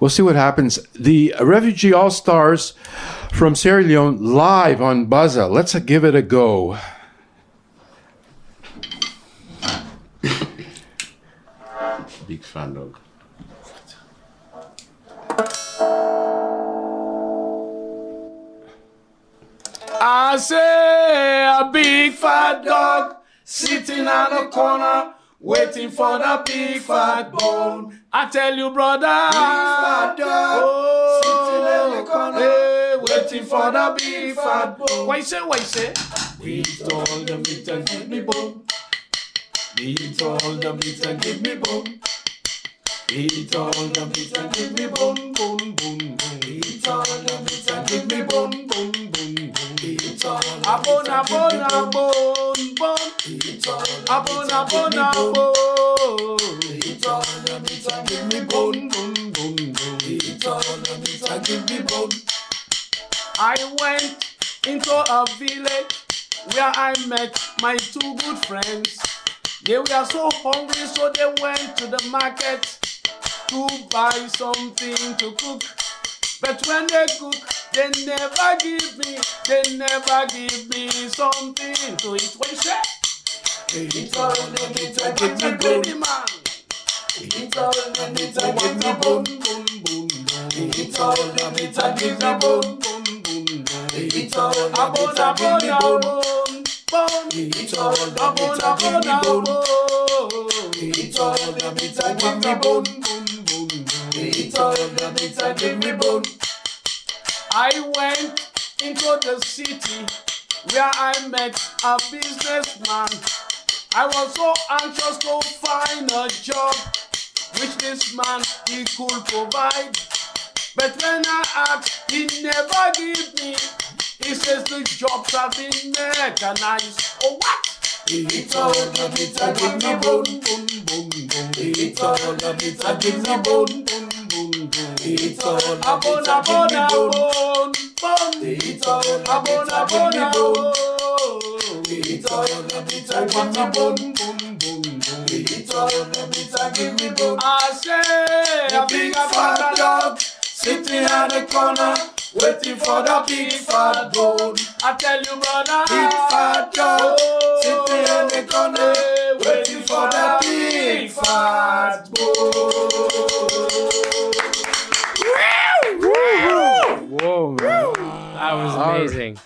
We'll see what happens. The Refugee All Stars from Sierra Leone live on Buzza. Let's give it a go. Big fan dog. I say a big fat dog sitting on a corner waiting for the big fat bone. I tell you, brother, big fat dog oh, sitting in the corner hey, waiting for the big fat bone. Why say, why say? Eat all the meat and give me bone. Eat all the meat and give me bone. Eat all the meat and give me bone, bone, bone, bone. Eat all the meat and give me bone, bone, bone, bone. Eat all the bone, a bone, a bone, bone. The meat and give me bone, the meat and give me bone. I went into a village where I met my two good friends. They were so hungry, so they went to the market to buy something to cook. But when they cook, they never give me, they never give me something to eat. What you say? Eat all the meat and give me bone. man. Eat all the meat and give me bone, bone, bone, bone. Eat all the meat and give me bone, bone, bone, bone. Eat all the meat and give me me bone, bone. Eat all the meat and give me bone. I went into the city where I met a businessman. I was so anxious to find a job which this man he could provide. But when I asked, he never gave me. He says the jobs have been mechanized. Oh what? Eat all meat and give me bone, bone, bone, bone. Bone, bone. It's all a bone, a bone, a bone, bone. It's all a bone, a bone, a bone. It's all a bit a give me bone, bone, bone, bone. It's all a bit a give me bone. I say a big fat dog sitting at the corner. Waiting for the big fat bone. I tell you, brother. Big fat dog sitting in the corner. Waiting for the big fat bone. Whoa, man. That was amazing.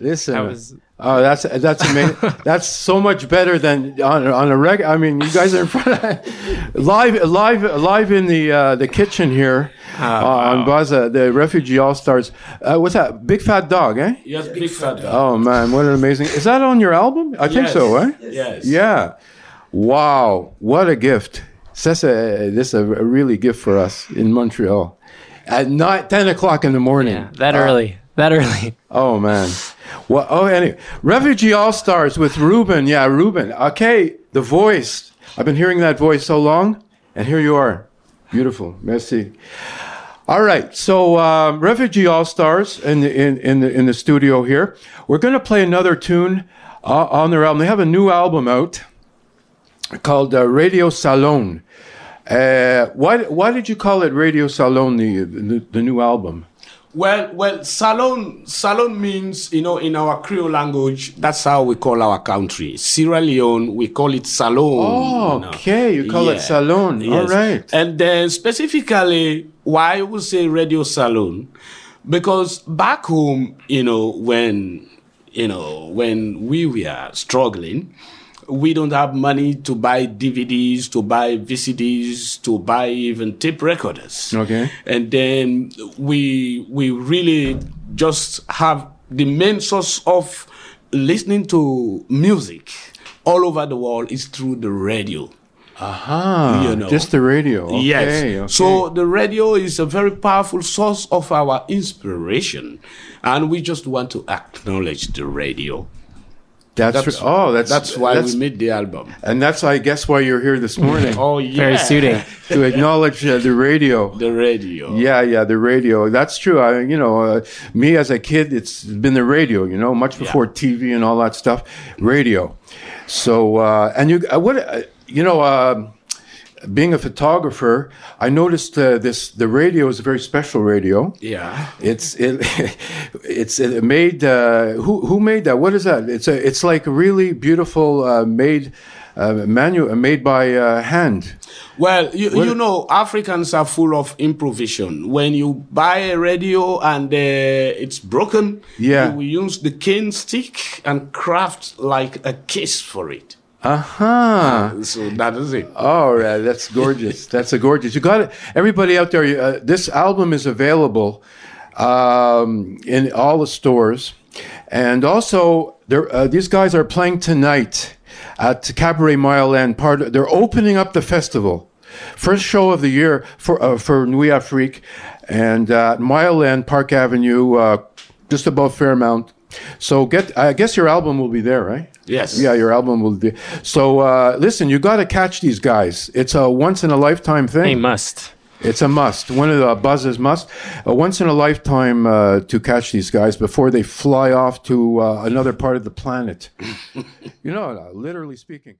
Listen, That was oh, that's that's amazing. that's so much better than on on a reg. I mean, you guys are in front of, live, live, live in the uh, the kitchen here uh, on Buzza, the Refugee All Stars. Uh, what's that? Big Fat Dog, eh? Yes, big fat dog. Oh man, what an amazing! Is that on your album? I think Yes. so, eh? Yes. Yeah. Wow, what a gift! This a this a really gift for us in Montreal at nine, 10 o'clock in the morning. yeah, that early. That early. Oh man. Well, oh, anyway, Refugee All Stars with Reuben. Yeah, Reuben. Okay, the voice. I've been hearing that voice so long, and here you are. Beautiful. Merci. All right, so um, Refugee All Stars in the in in the, in the studio here. We're going to play another tune uh, on their album. They have a new album out called uh, Radio Salone. Uh, why why did you call it Radio Salone? The the, the new album. Well, well, Salone, Salone means, you know, in our Creole language, that's how we call our country. Sierra Leone, we call it Salone. Oh, you know. okay, you call it Salone. All Yes. right. And then specifically, why we say Radio Salone? Because back home, you know, when, you know, when we were struggling, we don't have money to buy DVDs, to buy VCDs, to buy even tape recorders. Okay. And then we we really just have the main source of listening to music all over the world is through the radio. Ah, You know. just the radio. Okay, yes. okay. So the radio is a very powerful source of our inspiration, and we just want to acknowledge the radio. That's, That's oh, that's that's why that's, we made the album. and that's I guess why you're here this morning Oh yeah, Very suiting. to acknowledge uh, the radio. The radio. Yeah, yeah, the radio. That's true. I, you know, uh, me as a kid, it's been the radio. You know, much before TV and all that stuff. Radio. So, uh, and you, uh, what, uh, you know, um being a photographer, I noticed uh, this. The radio is a very special radio. Yeah. It's it, it's it made. Uh, who who made that? What is that? It's a. It's like really beautiful uh, made. Uh, manual made by uh, hand. Well, you, you know, Africans are full of improvisation. When you buy a radio and uh, it's broken, Yeah. you use the cane stick and craft like a case for it. Uh huh. So that is it. Oh, right. that's gorgeous. that's a gorgeous. You got it. Everybody out there, uh, this album is available um, in all the stores, and also there, uh, these guys are playing tonight at Cabaret Mile End. Part they're opening up the festival, first show of the year for uh, for Nuit Afrique, and uh, Mile End Park Avenue, uh, just above Fairmount. So get, I guess your album will be there, right? Yes. Yeah, your album will be. So uh, listen, you got to catch these guys. It's a once in a lifetime thing. They must. It's a must. One of the buzzes must. A once in a lifetime uh, to catch these guys before they fly off to uh, another part of the planet. you know, uh, literally speaking.